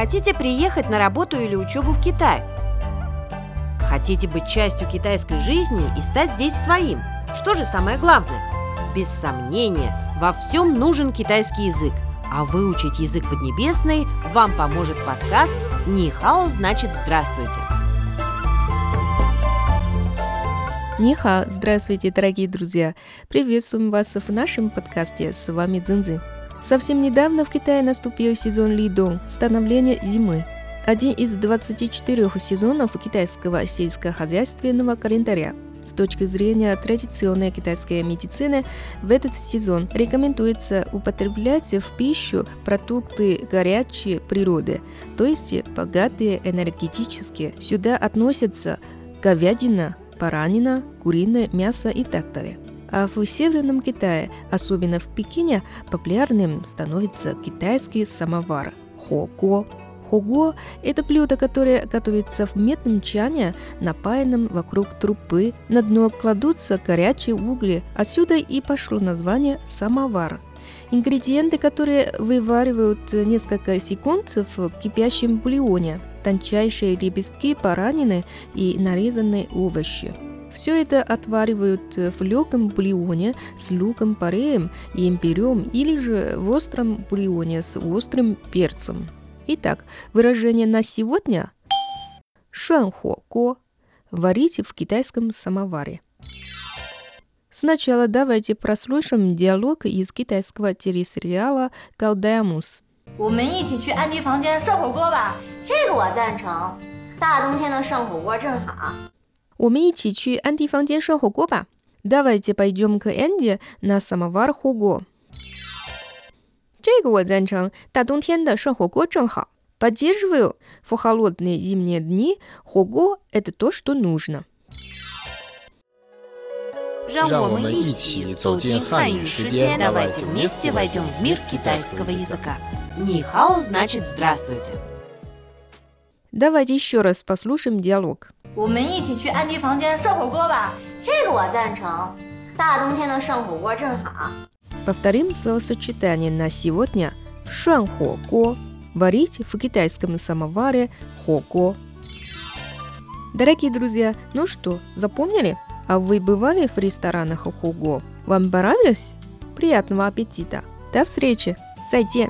Хотите приехать на работу или учебу в Китай? Хотите быть частью китайской жизни и стать здесь своим? Что же самое главное? Без сомнения, во всем нужен китайский язык. А выучить язык поднебесный вам поможет подкаст «Нихао значит здравствуйте». Ниха, здравствуйте, дорогие друзья! Приветствуем вас в нашем подкасте. С вами Цзиньцзы. Совсем недавно в Китае наступил сезон Лидong – становление зимы. Один из 24 сезонов китайского сельскохозяйственного календаря. С точки зрения традиционной китайской медицины, в этот сезон рекомендуется употреблять в пищу продукты горячей природы, то есть богатые энергетически. Сюда относятся говядина, баранина, куриное мясо и так далее. А в Северном Китае, особенно в Пекине, популярным становится китайский самовар – хого. Хого – это блюдо, которое готовится в медном чане, напаянном вокруг трупы. На дно кладутся горячие угли. Отсюда и пошло название «самовар». Ингредиенты, которые вываривают несколько секунд в кипящем бульоне, тончайшие лепестки баранины и нарезанные овощи. Все это отваривают в легком бульоне с луком, пареем и имбирем или же в остром бульоне с острым перцем. Итак, выражение на сегодня – шуанхуо – варить в китайском самоваре. Сначала давайте прослушаем диалог из китайского телесериала «Гаудаймус». 我们一起去安迪房间涮火锅吧，这个我赞成。大冬天的涮火锅正好。 我们一起去安迪房间涮火锅吧。Давайте пойдем к Энди на самовар хуго. 这个我赞成，大冬天的涮火锅正好。Поддерживаю. В холодные зимние дни хуго – это то, что нужно. 让我们一起走进汉语世界，давайте вместе войдем в мир китайского языка. Нихао значит здравствуйте. Давайте еще раз послушаем диалог. 我们一起去安迪房间涮火锅吧，这个我赞成。大冬天的涮火锅正好。 Повторим словосочетание на сегодня. Шуан хуго – варить в китайском самоваре хуго. Дорогие друзья, ну что, запомнили? А вы бывали в ресторанах хуго? Вам понравилось? Приятного аппетита! До встречи! 再见!